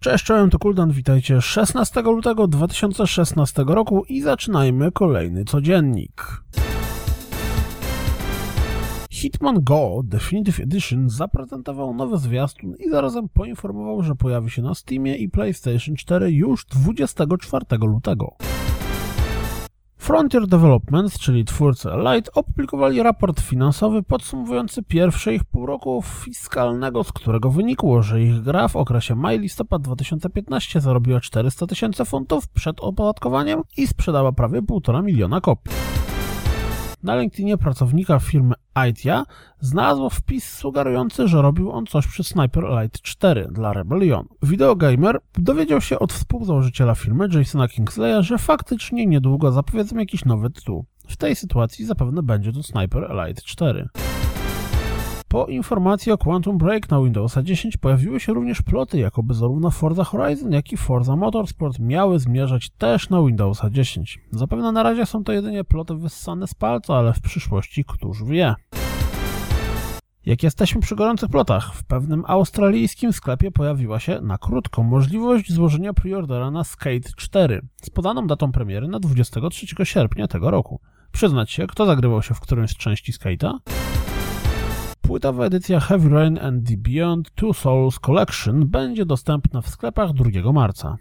Cześć, czołem, to Kuldan, witajcie 16 lutego 2016 roku i zaczynajmy kolejny codziennik. Hitman Go Definitive Edition zaprezentował nowy zwiastun i zarazem poinformował, że pojawi się na Steamie i PlayStation 4 już 24 lutego. Frontier Developments, czyli twórcy Light, opublikowali raport finansowy podsumowujący pierwsze ich pół roku fiskalnego, z którego wynikło, że ich gra w okresie maj-listopad 2015 zarobiła 400 tysięcy funtów przed opodatkowaniem i sprzedała prawie 1,5 miliona kopii. Na LinkedInie pracownika firmy ITIA znalazł wpis sugerujący, że robił on coś przy Sniper Elite 4 dla Rebellion. Videogamer dowiedział się od współzałożyciela firmy Jasona Kingsleya, że faktycznie niedługo zapowiedzą jakiś nowy tytuł. W tej sytuacji zapewne będzie to Sniper Elite 4. Po informacji o Quantum Break na Windowsa 10 pojawiły się również ploty, jakoby zarówno Forza Horizon, jak i Forza Motorsport miały zmierzać też na Windowsa 10. Zapewne na razie są to jedynie ploty wyssane z palca, ale w przyszłości któż wie. Jak jesteśmy przy gorących plotach, w pewnym australijskim sklepie pojawiła się na krótko możliwość złożenia preordera na Skate 4 z podaną datą premiery na 23 sierpnia tego roku. Przyznać się, kto zagrywał się w którymś z części Skate'a? Płytowa edycja Heavy Rain and the Beyond Two Souls Collection będzie dostępna w sklepach 2 marca.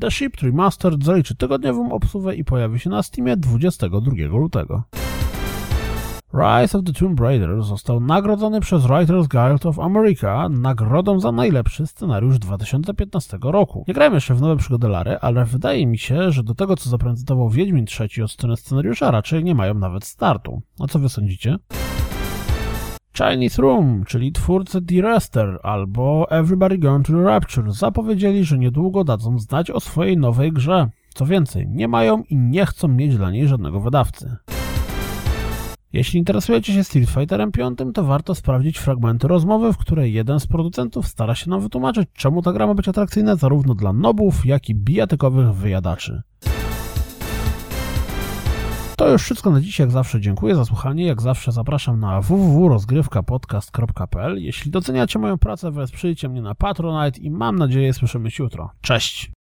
The Ship Remastered zaliczy tygodniową obsługę i pojawi się na Steamie 22 lutego. Rise of the Tomb Raider został nagrodzony przez Writers Guild of America nagrodą za najlepszy scenariusz 2015 roku. Nie grałem jeszcze w nowe przygody Lary, ale wydaje mi się, że do tego co zaprezentował Wiedźmin III od strony scenariusza raczej nie mają nawet startu. A co wy sądzicie? Chinese Room, czyli twórcy The albo Everybody Gone to the Rapture zapowiedzieli, że niedługo dadzą znać o swojej nowej grze. Co więcej, nie mają i nie chcą mieć dla niej żadnego wydawcy. Jeśli interesujecie się Street Fighterem 5, to warto sprawdzić fragmenty rozmowy, w której jeden z producentów stara się nam wytłumaczyć, czemu ta gra ma być atrakcyjna zarówno dla nobów, jak i bijatykowych wyjadaczy. To już wszystko na dziś, jak zawsze dziękuję za słuchanie, jak zawsze zapraszam na www.rozgrywkapodcast.pl Jeśli doceniacie moją pracę, wesprzyjcie mnie na Patronite i mam nadzieję słyszymy się jutro. Cześć!